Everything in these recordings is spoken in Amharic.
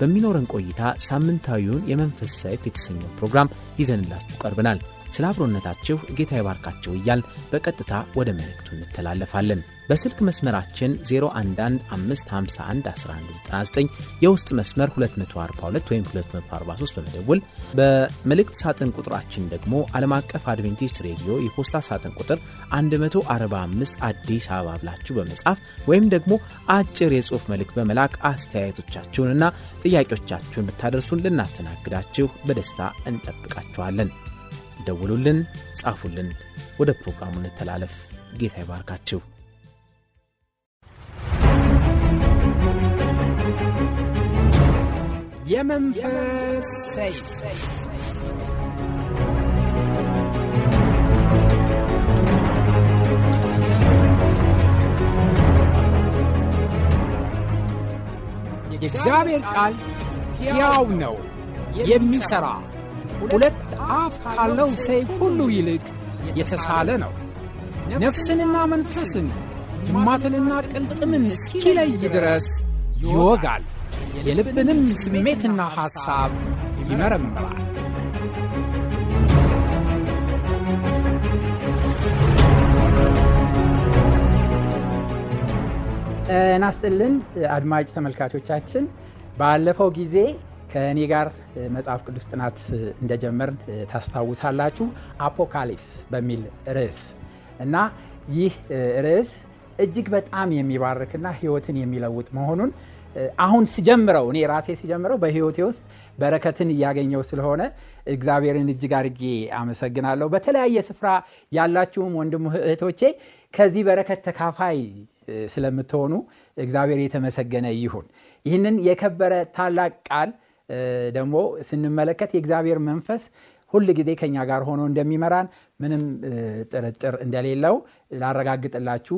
በሚኖረን ቆይታ ሳምንታዊውን የመንፈስ ሰይፍ የተሰኘው ፕሮግራም ይዘንላችሁ ቀርበናል። ስለ አብሮነታችሁ ጌታ ይባርካችሁ እያል በቀጥታ ወደ መልእክቱ እንተላለፋለን። በስልክ መስመራችን 0115511199 የውስጥ መስመር 242 ወይም 243 በመደውል በመልእክት ሳጥን ቁጥራችን ደግሞ ዓለም አቀፍ አድቬንቲስት ሬዲዮ የፖስታ ሳጥን ቁጥር 145 አዲስ አበባ ብላችሁ በመጻፍ ወይም ደግሞ አጭር የጽሑፍ መልእክት በመላክ አስተያየቶቻችሁንና ጥያቄዎቻችሁን ብታደርሱን ልናስተናግዳችሁ በደስታ እንጠብቃችኋለን። ደውሉልን፣ ጻፉልን። ወደ ፕሮግራሙ እንተላለፍ። ጌታ ይባርካችሁ። የመንፈስ ሰይፍ የእግዚአብሔር ቃል ሕያው ነው፣ የሚሠራ ሁለት አፍ ካለው ሰይፍ ሁሉ ይልቅ የተሳለ ነው፣ ነፍስንና መንፈስን ጅማትንና ቅልጥምን እስኪለይ ድረስ ይወጋል፣ የልብንም ስሜትና ሐሳብ ይመረምራል። እናስጥልን አድማጭ ተመልካቾቻችን። ባለፈው ጊዜ ከእኔ ጋር መጽሐፍ ቅዱስ ጥናት እንደጀመርን ታስታውሳላችሁ። አፖካሊፕስ በሚል ርዕስ እና ይህ ርዕስ እጅግ በጣም የሚባርክና ሕይወትን የሚለውጥ መሆኑን አሁን ስጀምረው እኔ ራሴ ሲጀምረው በሕይወቴ ውስጥ በረከትን እያገኘው ስለሆነ እግዚአብሔርን እጅግ አድርጌ አመሰግናለሁ። በተለያየ ስፍራ ያላችሁም ወንድም እህቶቼ ከዚህ በረከት ተካፋይ ስለምትሆኑ እግዚአብሔር የተመሰገነ ይሁን። ይህንን የከበረ ታላቅ ቃል ደግሞ ስንመለከት የእግዚአብሔር መንፈስ ሁል ጊዜ ከኛ ጋር ሆኖ እንደሚመራን ምንም ጥርጥር እንደሌለው ላረጋግጥላችሁ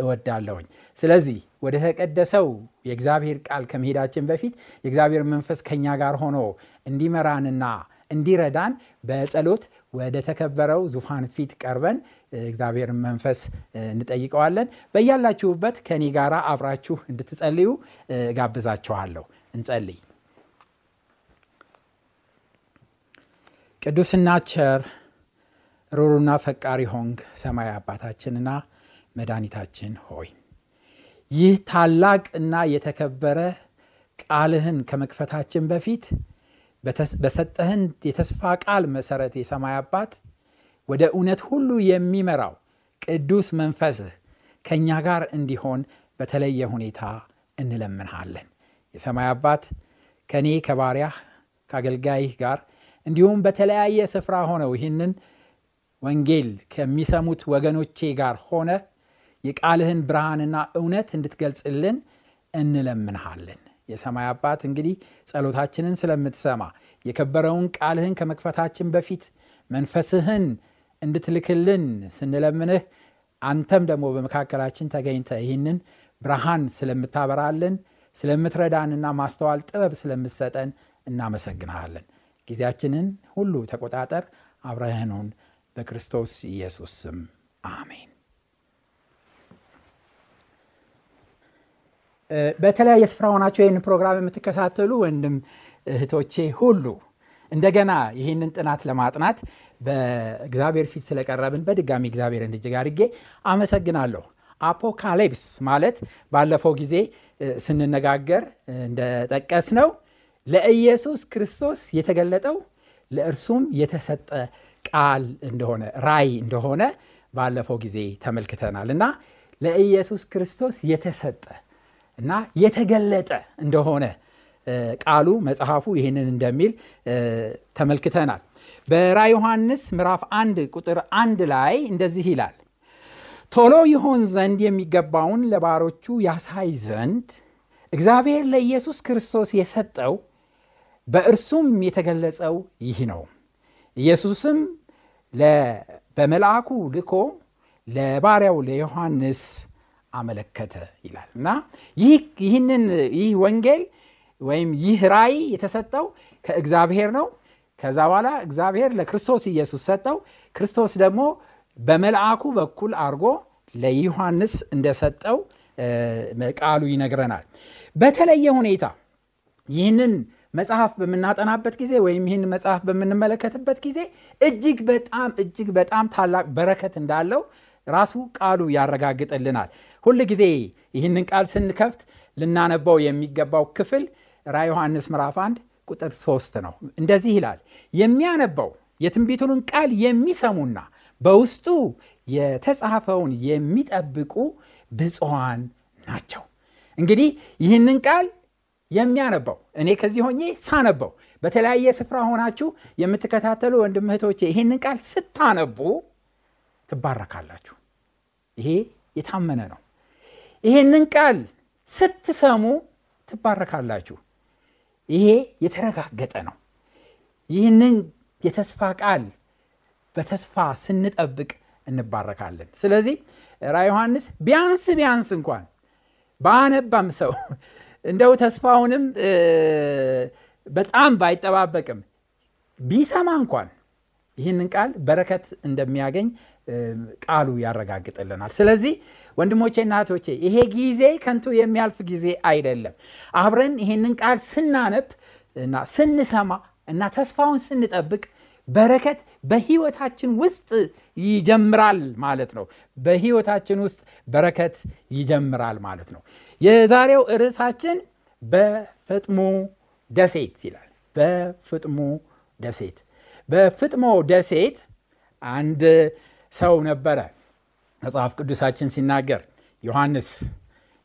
እወዳለሁኝ። ስለዚህ ወደ ተቀደሰው የእግዚአብሔር ቃል ከመሄዳችን በፊት የእግዚአብሔር መንፈስ ከኛ ጋር ሆኖ እንዲመራንና እንዲረዳን በጸሎት ወደ ተከበረው ዙፋን ፊት ቀርበን እግዚአብሔርን መንፈስ እንጠይቀዋለን። በያላችሁበት ከኔ ጋር አብራችሁ እንድትጸልዩ ጋብዛችኋለሁ። እንጸልይ። ቅዱስና ቸር ሩሩና ፈቃሪ ሆንግ ሰማይ አባታችንና መድኃኒታችን ሆይ ይህ ታላቅ እና የተከበረ ቃልህን ከመክፈታችን በፊት በሰጠህን የተስፋ ቃል መሰረት የሰማይ አባት ወደ እውነት ሁሉ የሚመራው ቅዱስ መንፈስህ ከእኛ ጋር እንዲሆን በተለየ ሁኔታ እንለምንሃለን። የሰማይ አባት ከእኔ ከባሪያህ ከአገልጋይህ ጋር እንዲሁም በተለያየ ስፍራ ሆነው ይህንን ወንጌል ከሚሰሙት ወገኖቼ ጋር ሆነ የቃልህን ብርሃንና እውነት እንድትገልጽልን እንለምንሃለን። የሰማይ አባት እንግዲህ ጸሎታችንን ስለምትሰማ የከበረውን ቃልህን ከመክፈታችን በፊት መንፈስህን እንድትልክልን ስንለምንህ አንተም ደግሞ በመካከላችን ተገኝተ ይህንን ብርሃን ስለምታበራልን ስለምትረዳንና ማስተዋል ጥበብ ስለምትሰጠን እናመሰግንሃለን። ጊዜያችንን ሁሉ ተቆጣጠር። አብረህኑን በክርስቶስ ኢየሱስ ስም አሜን። በተለያየ ስፍራ ሆናቸው ይህን ፕሮግራም የምትከታተሉ ወንድም እህቶቼ ሁሉ እንደገና ይህንን ጥናት ለማጥናት በእግዚአብሔር ፊት ስለቀረብን በድጋሚ እግዚአብሔርን እጅግ አድርጌ አመሰግናለሁ። አፖካሊፕስ ማለት ባለፈው ጊዜ ስንነጋገር እንደጠቀስ ነው ለኢየሱስ ክርስቶስ የተገለጠው ለእርሱም የተሰጠ ቃል እንደሆነ ራይ እንደሆነ ባለፈው ጊዜ ተመልክተናል እና ለኢየሱስ ክርስቶስ የተሰጠ እና የተገለጠ እንደሆነ ቃሉ መጽሐፉ ይህንን እንደሚል ተመልክተናል። በራ ዮሐንስ ምዕራፍ አንድ ቁጥር አንድ ላይ እንደዚህ ይላል ቶሎ ይሆን ዘንድ የሚገባውን ለባሮቹ ያሳይ ዘንድ እግዚአብሔር ለኢየሱስ ክርስቶስ የሰጠው በእርሱም የተገለጸው ይህ ነው። ኢየሱስም በመልአኩ ልኮ ለባሪያው ለዮሐንስ አመለከተ ይላል። እና ይህንን ይህ ወንጌል ወይም ይህ ራእይ የተሰጠው ከእግዚአብሔር ነው። ከዛ በኋላ እግዚአብሔር ለክርስቶስ ኢየሱስ ሰጠው። ክርስቶስ ደግሞ በመልአኩ በኩል አድርጎ ለዮሐንስ እንደሰጠው ቃሉ ይነግረናል። በተለየ ሁኔታ ይህንን መጽሐፍ በምናጠናበት ጊዜ ወይም ይህን መጽሐፍ በምንመለከትበት ጊዜ እጅግ በጣም እጅግ በጣም ታላቅ በረከት እንዳለው ራሱ ቃሉ ያረጋግጥልናል። ሁል ጊዜ ይህንን ቃል ስንከፍት ልናነባው የሚገባው ክፍል ራ ዮሐንስ ምዕራፍ 1 ቁጥር 3 ነው። እንደዚህ ይላል የሚያነባው የትንቢቱንን ቃል የሚሰሙና በውስጡ የተጻፈውን የሚጠብቁ ብፅዋን ናቸው። እንግዲህ ይህንን ቃል የሚያነባው እኔ ከዚህ ሆኜ ሳነበው። በተለያየ ስፍራ ሆናችሁ የምትከታተሉ ወንድም እህቶቼ ይህንን ቃል ስታነቡ ትባረካላችሁ። ይሄ የታመነ ነው። ይህንን ቃል ስትሰሙ ትባረካላችሁ። ይሄ የተረጋገጠ ነው። ይህንን የተስፋ ቃል በተስፋ ስንጠብቅ እንባረካለን። ስለዚህ ራ ዮሐንስ ቢያንስ ቢያንስ እንኳን በአነባም ሰው እንደው ተስፋውንም በጣም ባይጠባበቅም ቢሰማ እንኳን ይህንን ቃል በረከት እንደሚያገኝ ቃሉ ያረጋግጥልናል። ስለዚህ ወንድሞቼ እናቶቼ ይሄ ጊዜ ከንቱ የሚያልፍ ጊዜ አይደለም። አብረን ይህንን ቃል ስናነብ እና ስንሰማ እና ተስፋውን ስንጠብቅ በረከት በህይወታችን ውስጥ ይጀምራል ማለት ነው። በህይወታችን ውስጥ በረከት ይጀምራል ማለት ነው የዛሬው ርዕሳችን በፍጥሞ ደሴት ይላል። በፍጥሞ ደሴት። በፍጥሞ ደሴት አንድ ሰው ነበረ መጽሐፍ ቅዱሳችን ሲናገር ዮሐንስ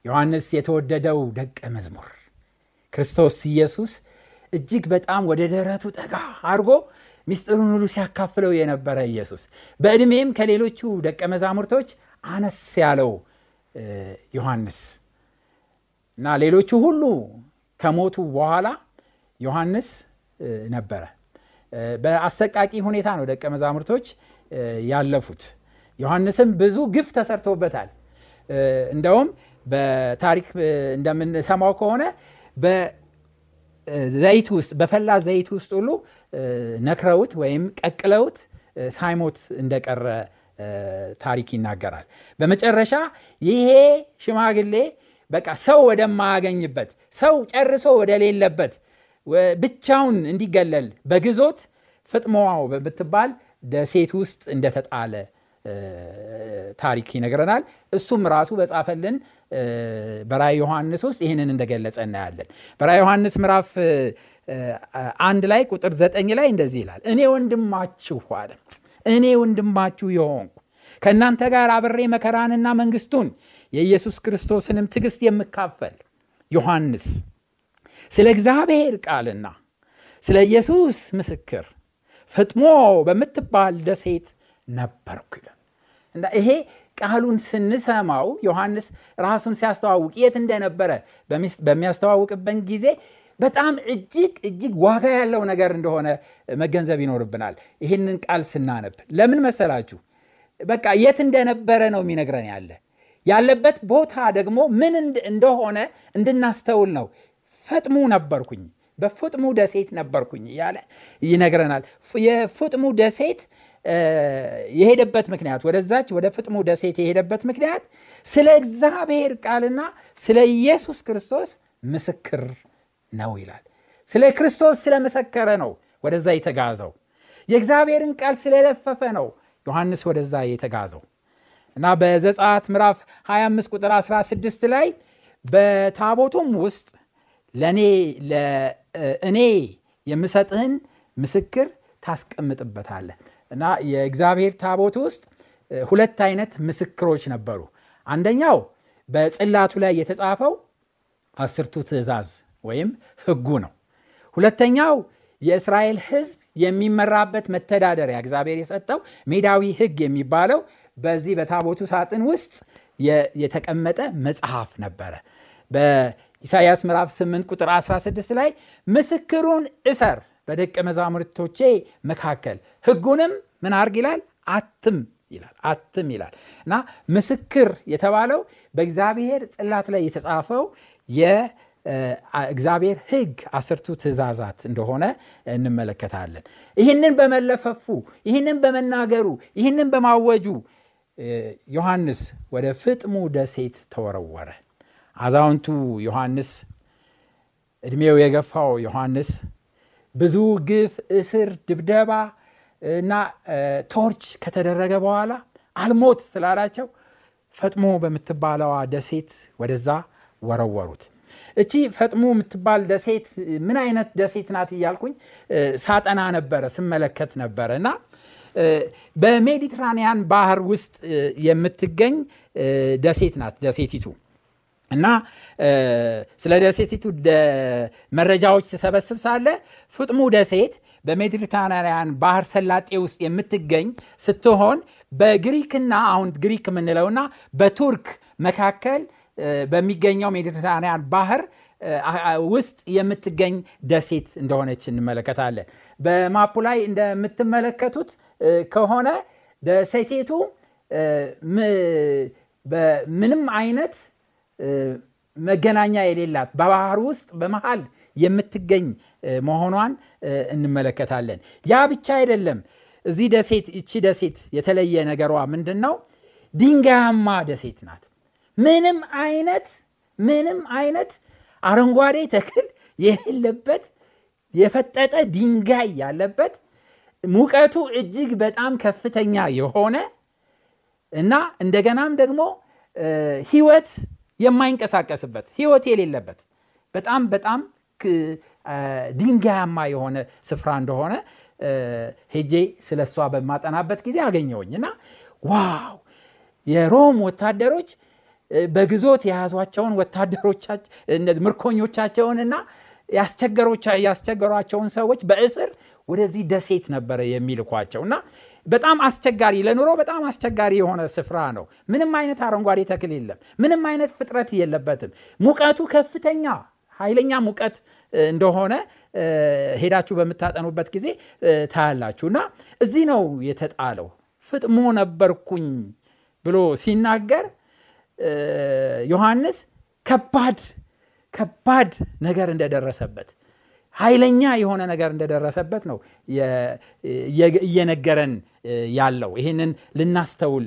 ዮሐንስ የተወደደው ደቀ መዝሙር ክርስቶስ ኢየሱስ እጅግ በጣም ወደ ደረቱ ጠጋ አድርጎ ሚስጥሩን ሁሉ ሲያካፍለው የነበረ ኢየሱስ። በዕድሜም ከሌሎቹ ደቀ መዛሙርቶች አነስ ያለው ዮሐንስ እና ሌሎቹ ሁሉ ከሞቱ በኋላ ዮሐንስ ነበረ። በአሰቃቂ ሁኔታ ነው ደቀ መዛሙርቶች ያለፉት። ዮሐንስም ብዙ ግፍ ተሰርቶበታል። እንደውም በታሪክ እንደምንሰማው ከሆነ ዘይት ውስጥ በፈላ ዘይት ውስጥ ሁሉ ነክረውት ወይም ቀቅለውት ሳይሞት እንደቀረ ታሪክ ይናገራል። በመጨረሻ ይሄ ሽማግሌ በቃ ሰው ወደማያገኝበት ሰው ጨርሶ ወደሌለበት ብቻውን እንዲገለል በግዞት ፍጥሞዋው በምትባል ደሴት ውስጥ እንደተጣለ ታሪክ ይነግረናል። እሱም ራሱ በጻፈልን በራይ ዮሐንስ ውስጥ ይህንን እንደገለጸ እናያለን። በራይ ዮሐንስ ምዕራፍ አንድ ላይ ቁጥር ዘጠኝ ላይ እንደዚህ ይላል። እኔ ወንድማችሁ አለ። እኔ ወንድማችሁ የሆንኩ ከእናንተ ጋር አብሬ መከራንና መንግስቱን የኢየሱስ ክርስቶስንም ትዕግስት የምካፈል ዮሐንስ ስለ እግዚአብሔር ቃልና ስለ ኢየሱስ ምስክር ፍጥሞ በምትባል ደሴት ነበርኩ እና ይሄ ቃሉን ስንሰማው ዮሐንስ ራሱን ሲያስተዋውቅ የት እንደነበረ በሚያስተዋውቅበት ጊዜ በጣም እጅግ እጅግ ዋጋ ያለው ነገር እንደሆነ መገንዘብ ይኖርብናል። ይህንን ቃል ስናነብ ለምን መሰላችሁ? በቃ የት እንደነበረ ነው የሚነግረን ያለ ያለበት ቦታ ደግሞ ምን እንደሆነ እንድናስተውል ነው። ፈጥሙ ነበርኩኝ በፍጥሙ ደሴት ነበርኩኝ እያለ ይነግረናል። የፍጥሙ ደሴት የሄደበት ምክንያት ወደዛች ወደ ፍጥሙ ደሴት የሄደበት ምክንያት ስለ እግዚአብሔር ቃልና ስለ ኢየሱስ ክርስቶስ ምስክር ነው ይላል። ስለ ክርስቶስ ስለመሰከረ ነው ወደዛ የተጋዘው። የእግዚአብሔርን ቃል ስለለፈፈ ነው ዮሐንስ ወደዛ የተጋዘው እና በዘጻት ምዕራፍ 25 ቁጥር 16 ላይ በታቦቱም ውስጥ ለእኔ እኔ የምሰጥህን ምስክር ታስቀምጥበታለህ። እና የእግዚአብሔር ታቦት ውስጥ ሁለት አይነት ምስክሮች ነበሩ። አንደኛው በጽላቱ ላይ የተጻፈው አስርቱ ትእዛዝ ወይም ህጉ ነው። ሁለተኛው የእስራኤል ህዝብ የሚመራበት መተዳደሪያ እግዚአብሔር የሰጠው ሜዳዊ ህግ የሚባለው በዚህ በታቦቱ ሳጥን ውስጥ የተቀመጠ መጽሐፍ ነበረ። ኢሳይያስ ምዕራፍ 8 ቁጥር 16 ላይ ምስክሩን እሰር በደቀ መዛሙርቶቼ መካከል ህጉንም ምን አርግ ይላል? አትም ይላል አትም ይላል። እና ምስክር የተባለው በእግዚአብሔር ጽላት ላይ የተጻፈው የእግዚአብሔር ህግ አስርቱ ትእዛዛት እንደሆነ እንመለከታለን። ይህንን በመለፈፉ ይህንን በመናገሩ ይህንን በማወጁ ዮሐንስ ወደ ፍጥሙ ደሴት ተወረወረ። አዛውንቱ ዮሐንስ ዕድሜው የገፋው ዮሐንስ ብዙ ግፍ እስር ድብደባ እና ቶርች ከተደረገ በኋላ አልሞት ስላላቸው ፈጥሞ በምትባለዋ ደሴት ወደዛ ወረወሩት። እቺ ፈጥሞ የምትባል ደሴት ምን አይነት ደሴት ናት እያልኩኝ ሳጠና ነበረ ስመለከት ነበረ እና በሜዲትራኒያን ባህር ውስጥ የምትገኝ ደሴት ናት ደሴቲቱ። እና ስለ ደሴቲቱ መረጃዎች ስሰበስብ ሳለ ፍጥሙ ደሴት በሜዲትራንያን ባህር ሰላጤ ውስጥ የምትገኝ ስትሆን በግሪክና አሁን ግሪክ የምንለውና በቱርክ መካከል በሚገኘው ሜዲትራንያን ባህር ውስጥ የምትገኝ ደሴት እንደሆነች እንመለከታለን። በማፑ ላይ እንደምትመለከቱት ከሆነ ደሴቴቱ ምንም አይነት መገናኛ የሌላት በባህር ውስጥ በመሃል የምትገኝ መሆኗን እንመለከታለን። ያ ብቻ አይደለም። እዚህ ደሴት እቺ ደሴት የተለየ ነገሯ ምንድን ነው ድንጋያማ ደሴት ናት። ምንም አይነት ምንም አይነት አረንጓዴ ተክል የሌለበት የፈጠጠ ድንጋይ ያለበት ሙቀቱ እጅግ በጣም ከፍተኛ የሆነ እና እንደገናም ደግሞ ህይወት የማይንቀሳቀስበት ህይወት የሌለበት በጣም በጣም ድንጋያማ የሆነ ስፍራ እንደሆነ ሄጄ ስለ እሷ በማጠናበት ጊዜ አገኘውኝ እና ዋው! የሮም ወታደሮች በግዞት የያዟቸውን ወታደሮች ምርኮኞቻቸውንና ያስቸገሯቸውን ሰዎች በእስር ወደዚህ ደሴት ነበረ የሚልኳቸው። እና በጣም አስቸጋሪ ለኑሮ በጣም አስቸጋሪ የሆነ ስፍራ ነው። ምንም አይነት አረንጓዴ ተክል የለም። ምንም አይነት ፍጥረት የለበትም። ሙቀቱ ከፍተኛ ኃይለኛ ሙቀት እንደሆነ ሄዳችሁ በምታጠኑበት ጊዜ ታያላችሁ። እና እዚህ ነው የተጣለው። ፍጥሞ ነበርኩኝ ብሎ ሲናገር ዮሐንስ ከባድ ከባድ ነገር እንደደረሰበት ኃይለኛ የሆነ ነገር እንደደረሰበት ነው እየነገረን ያለው። ይህንን ልናስተውል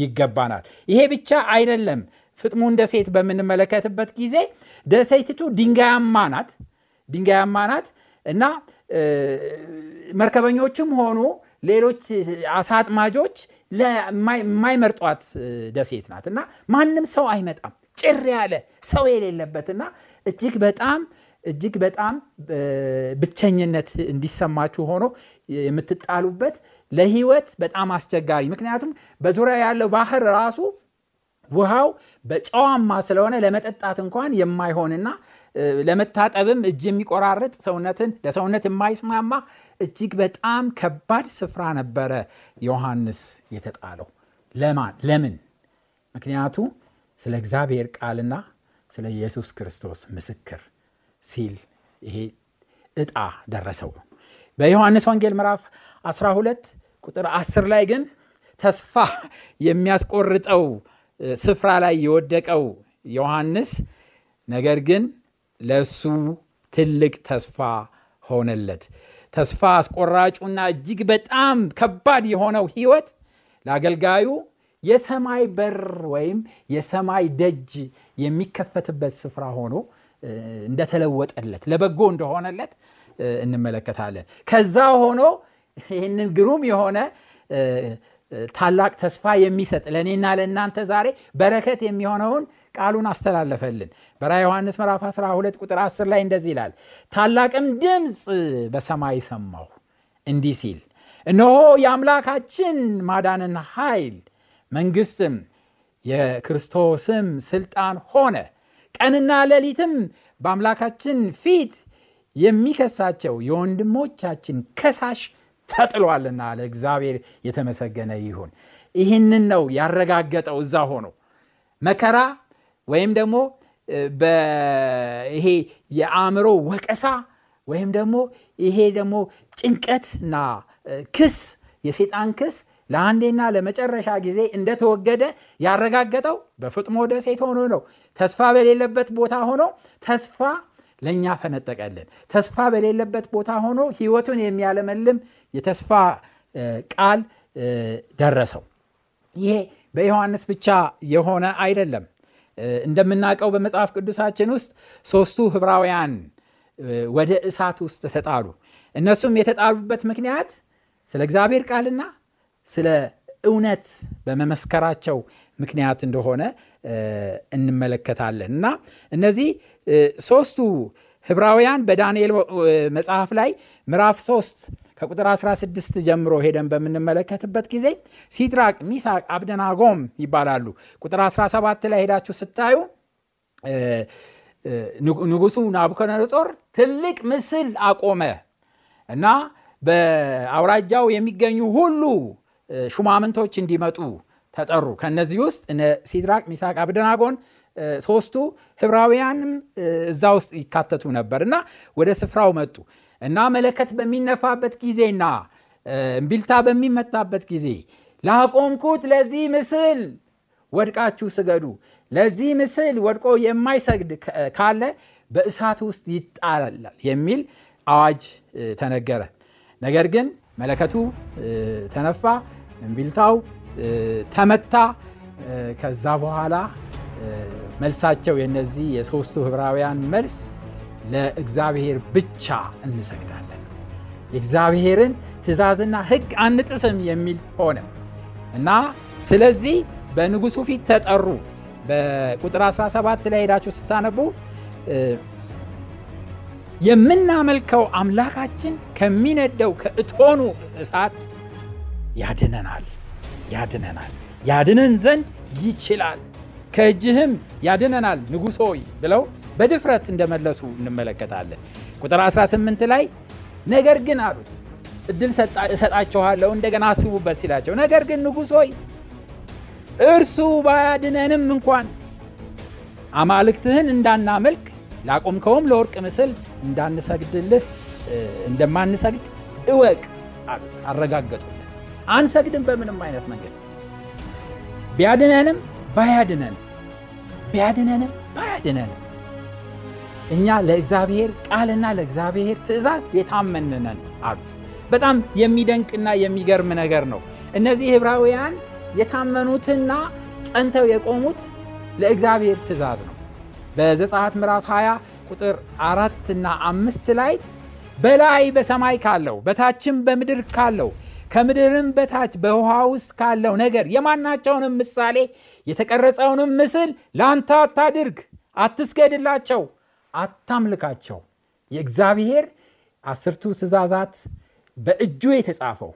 ይገባናል። ይሄ ብቻ አይደለም። ፍጥሙን ደሴት በምንመለከትበት ጊዜ ደሴቲቱ ድንጋያማ ናት ድንጋያማ ናት እና መርከበኞችም ሆኑ ሌሎች አሳጥማጆች የማይመርጧት ደሴት ናት። እና ማንም ሰው አይመጣም። ጭር ያለ ሰው የሌለበትና እጅግ በጣም እጅግ በጣም ብቸኝነት እንዲሰማችሁ ሆኖ የምትጣሉበት ለህይወት በጣም አስቸጋሪ። ምክንያቱም በዙሪያ ያለው ባህር ራሱ ውሃው በጨዋማ ስለሆነ ለመጠጣት እንኳን የማይሆንና ለመታጠብም እጅ የሚቆራርጥ ሰውነትን ለሰውነት የማይስማማ እጅግ በጣም ከባድ ስፍራ ነበረ ዮሐንስ የተጣለው። ለማን? ለምን? ምክንያቱ ስለ እግዚአብሔር ቃልና ስለ ኢየሱስ ክርስቶስ ምስክር ሲል ይሄ እጣ ደረሰው። በዮሐንስ ወንጌል ምዕራፍ 12 ቁጥር 10 ላይ ግን ተስፋ የሚያስቆርጠው ስፍራ ላይ የወደቀው ዮሐንስ ነገር ግን ለሱ ትልቅ ተስፋ ሆነለት ተስፋ አስቆራጩና እጅግ በጣም ከባድ የሆነው ህይወት ለአገልጋዩ የሰማይ በር ወይም የሰማይ ደጅ የሚከፈትበት ስፍራ ሆኖ እንደተለወጠለት ለበጎ እንደሆነለት እንመለከታለን። ከዛ ሆኖ ይህንን ግሩም የሆነ ታላቅ ተስፋ የሚሰጥ ለእኔና ለእናንተ ዛሬ በረከት የሚሆነውን ቃሉን አስተላለፈልን። በራ ዮሐንስ ምዕራፍ 12 ቁጥር 10 ላይ እንደዚህ ይላል ታላቅም ድምፅ በሰማይ ሰማሁ እንዲህ ሲል እነሆ የአምላካችን ማዳንን ኃይል መንግስትም የክርስቶስም ስልጣን ሆነ። ቀንና ሌሊትም በአምላካችን ፊት የሚከሳቸው የወንድሞቻችን ከሳሽ ተጥሏልና ለእግዚአብሔር የተመሰገነ ይሁን። ይህንን ነው ያረጋገጠው። እዛ ሆኖ መከራ ወይም ደግሞ ይሄ የአእምሮ ወቀሳ ወይም ደግሞ ይሄ ደግሞ ጭንቀትና ክስ የሴጣን ክስ ለአንዴና ለመጨረሻ ጊዜ እንደተወገደ ያረጋገጠው በፍጥሞ ደሴት ሆኖ ነው። ተስፋ በሌለበት ቦታ ሆኖ ተስፋ ለእኛ ፈነጠቀልን። ተስፋ በሌለበት ቦታ ሆኖ ህይወቱን የሚያለመልም የተስፋ ቃል ደረሰው። ይሄ በዮሐንስ ብቻ የሆነ አይደለም። እንደምናውቀው በመጽሐፍ ቅዱሳችን ውስጥ ሶስቱ ህብራውያን ወደ እሳት ውስጥ ተጣሉ። እነሱም የተጣሉበት ምክንያት ስለ እግዚአብሔር ቃልና ስለ እውነት በመመስከራቸው ምክንያት እንደሆነ እንመለከታለን እና እነዚህ ሶስቱ ህብራውያን በዳንኤል መጽሐፍ ላይ ምዕራፍ 3 ከቁጥር 16 ጀምሮ ሄደን በምንመለከትበት ጊዜ ሲድራቅ፣ ሚሳቅ፣ አብደናጎም ይባላሉ። ቁጥር 17 ላይ ሄዳችሁ ስታዩ ንጉሱ ናቡከደነጾር ትልቅ ምስል አቆመ እና በአውራጃው የሚገኙ ሁሉ ሹማምንቶች እንዲመጡ ተጠሩ። ከነዚህ ውስጥ ሲድራቅ፣ ሚሳቅ፣ አብደናጎን ሶስቱ ህብራውያንም እዛ ውስጥ ይካተቱ ነበር እና ወደ ስፍራው መጡ እና መለከት በሚነፋበት ጊዜና እምቢልታ በሚመታበት ጊዜ ላቆምኩት ለዚህ ምስል ወድቃችሁ ስገዱ፣ ለዚህ ምስል ወድቆ የማይሰግድ ካለ በእሳት ውስጥ ይጣላል የሚል አዋጅ ተነገረ። ነገር ግን መለከቱ ተነፋ፣ እምቢልታው ተመታ። ከዛ በኋላ መልሳቸው የነዚህ የሶስቱ ህብራውያን መልስ ለእግዚአብሔር ብቻ እንሰግዳለን፣ የእግዚአብሔርን ትእዛዝና ህግ አንጥስም የሚል ሆነ። እና ስለዚህ በንጉሱ ፊት ተጠሩ። በቁጥር 17 ላይ ሄዳችሁ ስታነቡ የምናመልከው አምላካችን ከሚነደው ከእቶኑ እሳት ያድነናል ያድነናል ያድነን ዘንድ ይችላል ከእጅህም ያድነናል ንጉሥ ሆይ ብለው በድፍረት እንደመለሱ እንመለከታለን። ቁጥር 18 ላይ ነገር ግን አሉት እድል እሰጣችኋለሁ እንደገና አስቡበት ሲላቸው፣ ነገር ግን ንጉሥ ሆይ እርሱ ባያድነንም እንኳን አማልክትህን እንዳናመልክ ላቆምከውም ለወርቅ ምስል እንዳንሰግድልህ እንደማንሰግድ እወቅ አሉት። አረጋገጡለት። አንሰግድም በምንም አይነት መንገድ ቢያድነንም ባያድነንም ቢያድነንም ባያድነንም እኛ ለእግዚአብሔር ቃልና ለእግዚአብሔር ትእዛዝ የታመንነን አሉት። በጣም የሚደንቅና የሚገርም ነገር ነው። እነዚህ ዕብራውያን የታመኑትና ጸንተው የቆሙት ለእግዚአብሔር ትእዛዝ ነው። በዘጸአት ምዕራፍ 20 ቁጥር አራትና አምስት ላይ በላይ በሰማይ ካለው በታችም በምድር ካለው ከምድርም በታች በውሃ ውስጥ ካለው ነገር የማናቸውንም ምሳሌ የተቀረጸውንም ምስል ለአንተ አታድርግ፣ አትስገድላቸው፣ አታምልካቸው። የእግዚአብሔር አስርቱ ትእዛዛት በእጁ የተጻፈው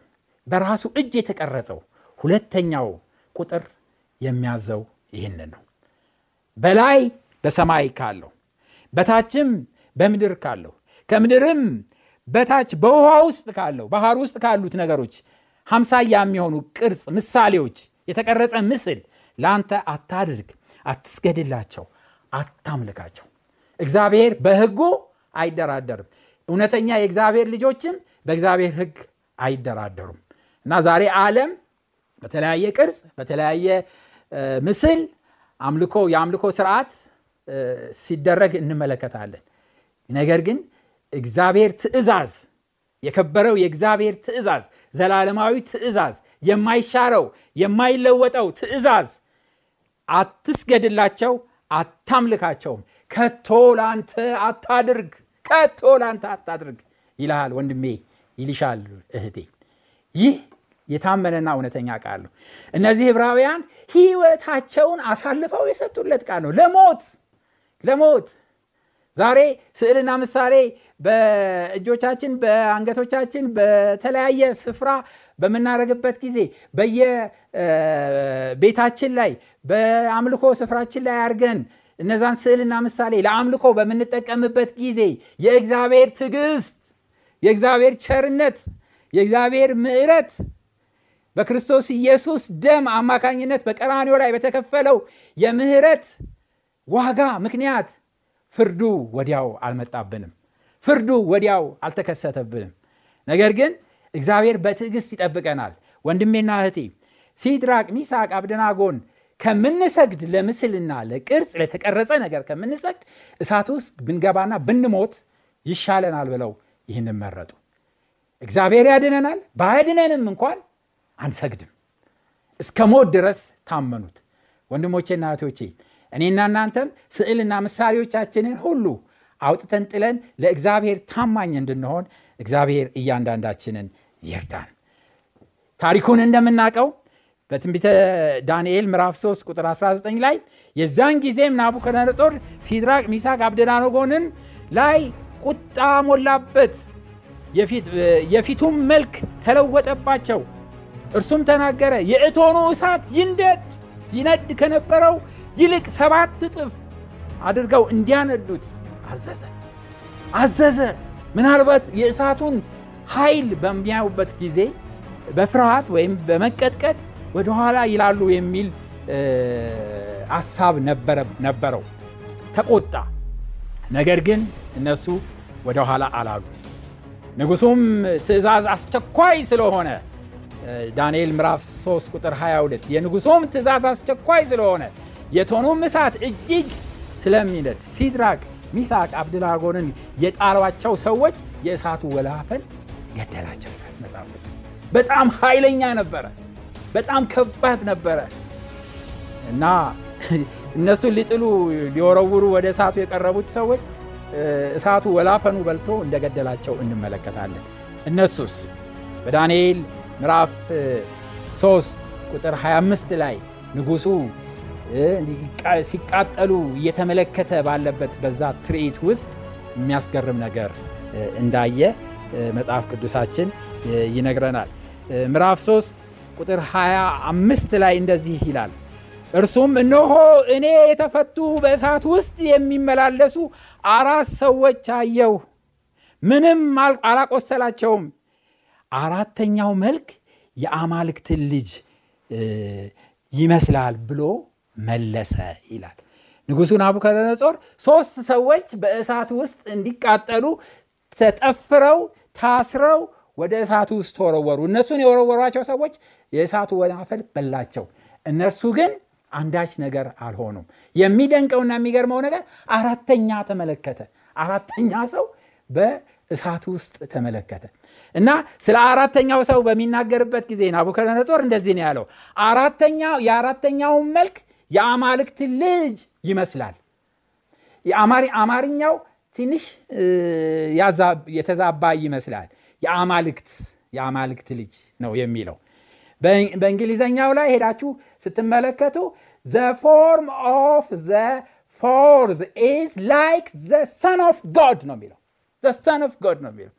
በራሱ እጅ የተቀረጸው ሁለተኛው ቁጥር የሚያዘው ይህንን ነው። በላይ በሰማይ ካለው በታችም በምድር ካለው ከምድርም በታች በውሃ ውስጥ ካለው ባህር ውስጥ ካሉት ነገሮች ሀምሳያ የሚሆኑ ቅርጽ ምሳሌዎች የተቀረጸ ምስል ለአንተ አታድርግ፣ አትስገድላቸው፣ አታምልካቸው። እግዚአብሔር በሕጉ አይደራደርም። እውነተኛ የእግዚአብሔር ልጆችም በእግዚአብሔር ሕግ አይደራደሩም እና ዛሬ ዓለም በተለያየ ቅርጽ በተለያየ ምስል አምልኮ የአምልኮ ስርዓት ሲደረግ እንመለከታለን። ነገር ግን እግዚአብሔር ትእዛዝ የከበረው የእግዚአብሔር ትእዛዝ ዘላለማዊ ትእዛዝ የማይሻረው የማይለወጠው ትእዛዝ አትስገድላቸው፣ አታምልካቸውም፣ ከቶ ላንተ አታድርግ፣ ከቶ ላንተ አታድርግ ይልሃል ወንድሜ፣ ይልሻል እህቴ። ይህ የታመነና እውነተኛ ቃል ነው። እነዚህ ዕብራውያን ህይወታቸውን አሳልፈው የሰጡለት ቃል ነው ለሞት ለሞት ዛሬ ስዕልና ምሳሌ በእጆቻችን በአንገቶቻችን በተለያየ ስፍራ በምናደርግበት ጊዜ በየቤታችን ላይ በአምልኮ ስፍራችን ላይ አድርገን እነዛን ስዕልና ምሳሌ ለአምልኮ በምንጠቀምበት ጊዜ የእግዚአብሔር ትዕግስት፣ የእግዚአብሔር ቸርነት፣ የእግዚአብሔር ምዕረት በክርስቶስ ኢየሱስ ደም አማካኝነት በቀራንዮ ላይ በተከፈለው የምህረት ዋጋ ምክንያት ፍርዱ ወዲያው አልመጣብንም። ፍርዱ ወዲያው አልተከሰተብንም። ነገር ግን እግዚአብሔር በትዕግስት ይጠብቀናል። ወንድሜና እህቴ ሲድራቅ፣ ሚሳቅ፣ አብደናጎን ከምንሰግድ ለምስልና ለቅርጽ ለተቀረጸ ነገር ከምንሰግድ እሳት ውስጥ ብንገባና ብንሞት ይሻለናል ብለው ይህንን መረጡ። እግዚአብሔር ያድነናል፣ ባያድነንም እንኳን አንሰግድም። እስከ ሞት ድረስ ታመኑት። ወንድሞቼና እህቶቼ እኔና እናንተም ስዕልና ምሳሌዎቻችንን ሁሉ አውጥተን ጥለን ለእግዚአብሔር ታማኝ እንድንሆን እግዚአብሔር እያንዳንዳችንን ይርዳን። ታሪኩን እንደምናውቀው በትንቢተ ዳንኤል ምዕራፍ 3 ቁጥር 19 ላይ የዛን ጊዜም ናቡከደነጾር ሲድራቅ፣ ሚሳቅ፣ አብደናጎንን ላይ ቁጣ ሞላበት፣ የፊቱም መልክ ተለወጠባቸው። እርሱም ተናገረ፣ የእቶኑ እሳት ይንደድ ይነድ ከነበረው ይልቅ ሰባት እጥፍ አድርገው እንዲያነዱት አዘዘ አዘዘ። ምናልባት የእሳቱን ኃይል በሚያዩበት ጊዜ በፍርሃት ወይም በመቀጥቀጥ ወደኋላ ይላሉ የሚል አሳብ ነበረው። ተቆጣ። ነገር ግን እነሱ ወደኋላ አላሉ። ንጉሱም ትእዛዝ አስቸኳይ ስለሆነ ዳንኤል ምዕራፍ 3 ቁጥር 22 የንጉሱም ትእዛዝ አስቸኳይ ስለሆነ የቶኑም እሳት እጅግ ስለሚነድ ሲድራቅ ሚሳቅ አብድናጎንን የጣሏቸው ሰዎች የእሳቱ ወላፈን ገደላቸው ይላል መጽሐፍ በጣም ኃይለኛ ነበረ፣ በጣም ከባድ ነበረ። እና እነሱን ሊጥሉ ሊወረውሩ ወደ እሳቱ የቀረቡት ሰዎች እሳቱ ወላፈኑ በልቶ እንደገደላቸው እንመለከታለን። እነሱስ? በዳንኤል ምዕራፍ 3 ቁጥር 25 ላይ ንጉሱ ሲቃጠሉ እየተመለከተ ባለበት በዛ ትርኢት ውስጥ የሚያስገርም ነገር እንዳየ መጽሐፍ ቅዱሳችን ይነግረናል። ምዕራፍ 3 ቁጥር 25 ላይ እንደዚህ ይላል። እርሱም እነሆ እኔ የተፈቱ በእሳት ውስጥ የሚመላለሱ አራት ሰዎች አየሁ፣ ምንም አላቆሰላቸውም። አራተኛው መልክ የአማልክትን ልጅ ይመስላል ብሎ መለሰ ይላል። ንጉሡ ናቡከደነጾር ሶስት ሰዎች በእሳት ውስጥ እንዲቃጠሉ ተጠፍረው ታስረው ወደ እሳቱ ውስጥ ተወረወሩ። እነሱን የወረወሯቸው ሰዎች የእሳቱ ወናፈል በላቸው። እነርሱ ግን አንዳች ነገር አልሆኑም። የሚደንቀውና የሚገርመው ነገር አራተኛ ተመለከተ። አራተኛ ሰው በእሳቱ ውስጥ ተመለከተ እና ስለ አራተኛው ሰው በሚናገርበት ጊዜ ናቡከደነጾር እንደዚህ ነው ያለው። አራተኛው የአራተኛውን መልክ የአማልክት ልጅ ይመስላል። አማርኛው ትንሽ የተዛባ ይመስላል። የአማልክት የአማልክት ልጅ ነው የሚለው። በእንግሊዘኛው ላይ ሄዳችሁ ስትመለከቱ the form of the fourth is like the son of God ነው የሚለው። the son of God ነው የሚለው።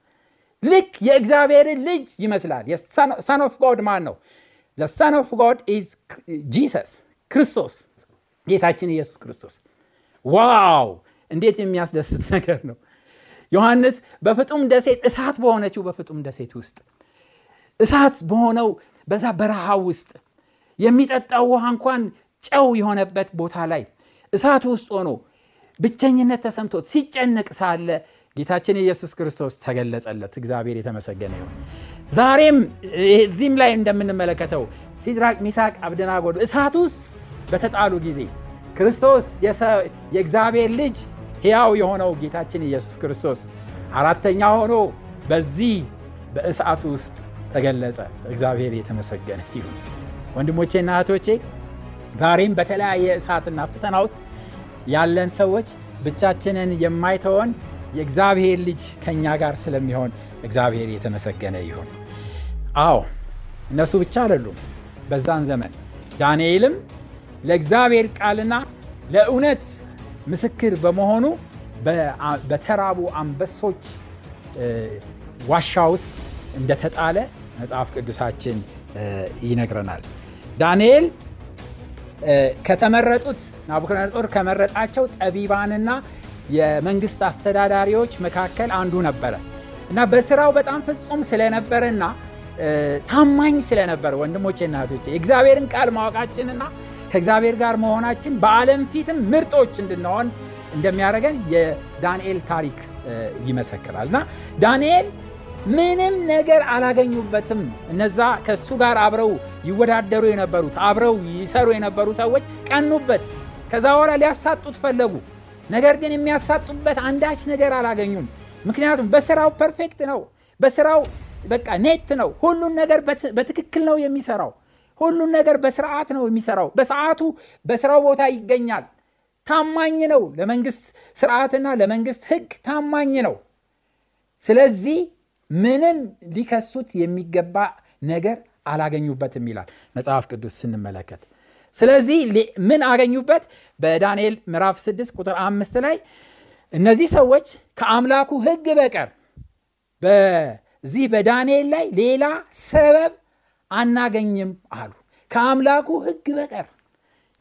ልክ የእግዚአብሔርን ልጅ ይመስላል። son of God ማን ነው? the son of God is Jesus ክርስቶስ ጌታችን ኢየሱስ ክርስቶስ wow እንዴት የሚያስደስት ነገር ነው ዮሐንስ በፍጥሞ ደሴት እሳት በሆነችው በፍጥሞ ደሴት ውስጥ እሳት በሆነው በዛ በረሃ ውስጥ የሚጠጣው ውሃ እንኳን ጨው የሆነበት ቦታ ላይ እሳት ውስጥ ሆኖ ብቸኝነት ተሰምቶት ሲጨነቅ ሳለ ጌታችን ኢየሱስ ክርስቶስ ተገለጸለት። እግዚአብሔር የተመሰገነ ይሁን። ዛሬም እዚህም ላይ እንደምንመለከተው ሲድራቅ፣ ሚሳቅ፣ አብደናጎ እሳት ውስጥ በተጣሉ ጊዜ ክርስቶስ የእግዚአብሔር ልጅ ሕያው የሆነው ጌታችን ኢየሱስ ክርስቶስ አራተኛ ሆኖ በዚህ በእሳቱ ውስጥ ተገለጸ። እግዚአብሔር የተመሰገነ ይሁን። ወንድሞቼና እህቶቼ ዛሬም በተለያየ እሳትና ፈተና ውስጥ ያለን ሰዎች ብቻችንን የማይተወን የእግዚአብሔር ልጅ ከእኛ ጋር ስለሚሆን እግዚአብሔር የተመሰገነ ይሁን። አዎ እነሱ ብቻ አይደሉም። በዛን ዘመን ዳንኤልም ለእግዚአብሔር ቃልና ለእውነት ምስክር በመሆኑ በተራቡ አንበሶች ዋሻ ውስጥ እንደተጣለ መጽሐፍ ቅዱሳችን ይነግረናል። ዳንኤል ከተመረጡት ናቡከደነጾር ከመረጣቸው ጠቢባንና የመንግስት አስተዳዳሪዎች መካከል አንዱ ነበረ እና በስራው በጣም ፍጹም ስለነበረና ታማኝ ስለነበረ ወንድሞቼ እና እህቶቼ የእግዚአብሔርን ቃል ማወቃችንና ከእግዚአብሔር ጋር መሆናችን በዓለም ፊትም ምርጦች እንድንሆን እንደሚያደርገን የዳንኤል ታሪክ ይመሰክራል እና ዳንኤል ምንም ነገር አላገኙበትም። እነዛ ከእሱ ጋር አብረው ይወዳደሩ የነበሩት አብረው ይሰሩ የነበሩ ሰዎች ቀኑበት። ከዛ በኋላ ሊያሳጡት ፈለጉ። ነገር ግን የሚያሳጡበት አንዳች ነገር አላገኙም። ምክንያቱም በስራው perfect ነው። በስራው በቃ neat ነው። ሁሉን ነገር በትክክል ነው የሚሰራው። ሁሉን ነገር በስርዓት ነው የሚሰራው። በሰዓቱ በስራው ቦታ ይገኛል። ታማኝ ነው። ለመንግስት ስርዓትና ለመንግስት ሕግ ታማኝ ነው። ስለዚህ ምንም ሊከሱት የሚገባ ነገር አላገኙበትም ይላል መጽሐፍ ቅዱስ ስንመለከት። ስለዚህ ምን አገኙበት? በዳንኤል ምዕራፍ 6 ቁጥር አምስት ላይ እነዚህ ሰዎች ከአምላኩ ሕግ በቀር በዚህ በዳንኤል ላይ ሌላ ሰበብ አናገኝም አሉ። ከአምላኩ ሕግ በቀር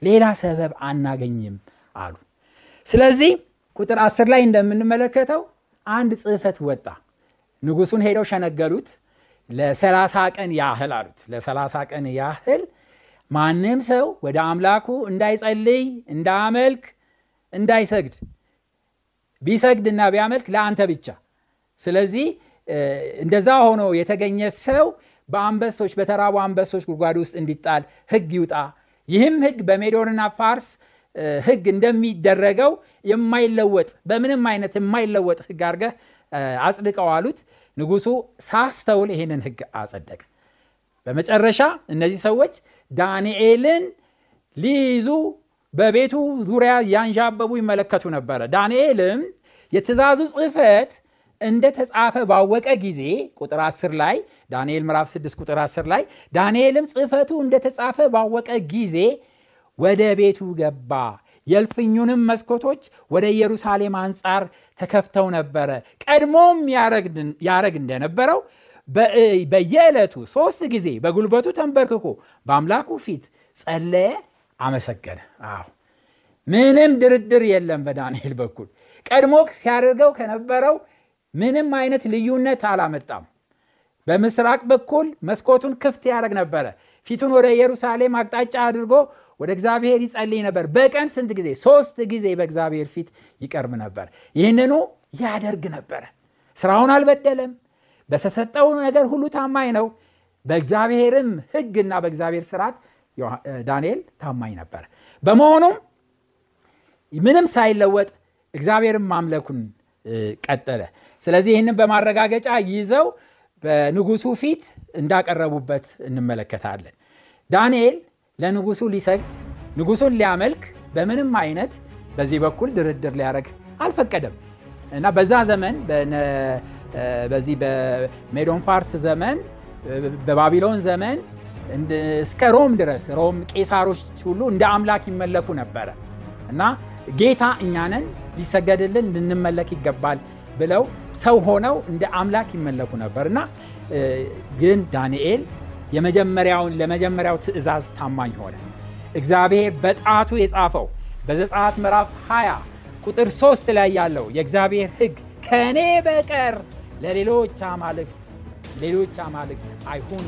ሌላ ሰበብ አናገኝም አሉ። ስለዚህ ቁጥር አስር ላይ እንደምንመለከተው አንድ ጽሕፈት ወጣ። ንጉሱን ሄደው ሸነገሉት። ለሰላሳ ቀን ያህል አሉት። ለሰላሳ ቀን ያህል ማንም ሰው ወደ አምላኩ እንዳይጸልይ፣ እንዳያመልክ፣ እንዳይሰግድ ቢሰግድ እና ቢያመልክ ለአንተ ብቻ። ስለዚህ እንደዛ ሆኖ የተገኘ ሰው በአንበሶች በተራቡ አንበሶች ጉድጓድ ውስጥ እንዲጣል ሕግ ይውጣ። ይህም ሕግ በሜዶንና ፋርስ ሕግ እንደሚደረገው የማይለወጥ በምንም አይነት የማይለወጥ ሕግ አድርገህ አጽድቀው አሉት። ንጉሱ ሳስተውል ይህንን ሕግ አጸደቀ። በመጨረሻ እነዚህ ሰዎች ዳንኤልን ሊይዙ በቤቱ ዙሪያ ያንዣበቡ ይመለከቱ ነበረ። ዳንኤልም የትእዛዙ ጽሕፈት እንደተጻፈ ባወቀ ጊዜ ቁጥር 10 ላይ ዳንኤል ምዕራፍ 6 ቁጥር 10 ላይ ዳንኤልም ጽሕፈቱ እንደተጻፈ ባወቀ ጊዜ ወደ ቤቱ ገባ። የእልፍኙንም መስኮቶች ወደ ኢየሩሳሌም አንጻር ተከፍተው ነበረ። ቀድሞም ያረግ እንደነበረው በየዕለቱ ሶስት ጊዜ በጉልበቱ ተንበርክኮ በአምላኩ ፊት ጸለየ፣ አመሰገነ። አዎ ምንም ድርድር የለም። በዳንኤል በኩል ቀድሞ ሲያደርገው ከነበረው ምንም አይነት ልዩነት አላመጣም። በምስራቅ በኩል መስኮቱን ክፍት ያደርግ ነበረ። ፊቱን ወደ ኢየሩሳሌም አቅጣጫ አድርጎ ወደ እግዚአብሔር ይጸልይ ነበር። በቀን ስንት ጊዜ? ሶስት ጊዜ በእግዚአብሔር ፊት ይቀርብ ነበር። ይህንኑ ያደርግ ነበረ። ስራውን አልበደለም። በተሰጠው ነገር ሁሉ ታማኝ ነው። በእግዚአብሔርም ሕግና በእግዚአብሔር ስርዓት ዳንኤል ታማኝ ነበር። በመሆኑም ምንም ሳይለወጥ እግዚአብሔርን ማምለኩን ቀጠለ። ስለዚህ ይህንን በማረጋገጫ ይዘው በንጉሱ ፊት እንዳቀረቡበት እንመለከታለን። ዳንኤል ለንጉሱ ሊሰግድ ንጉሱን ሊያመልክ በምንም አይነት በዚህ በኩል ድርድር ሊያደርግ አልፈቀደም። እና በዛ ዘመን በዚህ በሜዶን ፋርስ ዘመን በባቢሎን ዘመን እስከ ሮም ድረስ ሮም ቄሳሮች ሁሉ እንደ አምላክ ይመለኩ ነበረ። እና ጌታ እኛንን ሊሰገድልን ልንመለክ ይገባል ብለው ሰው ሆነው እንደ አምላክ ይመለኩ ነበር እና ግን ዳንኤል የመጀመሪያውን ለመጀመሪያው ትእዛዝ ታማኝ ሆነ። እግዚአብሔር በጣቱ የጻፈው በዘጸአት ምዕራፍ 20 ቁጥር 3 ላይ ያለው የእግዚአብሔር ሕግ ከእኔ በቀር ለሌሎች አማልክት ሌሎች አማልክት አይሁኑ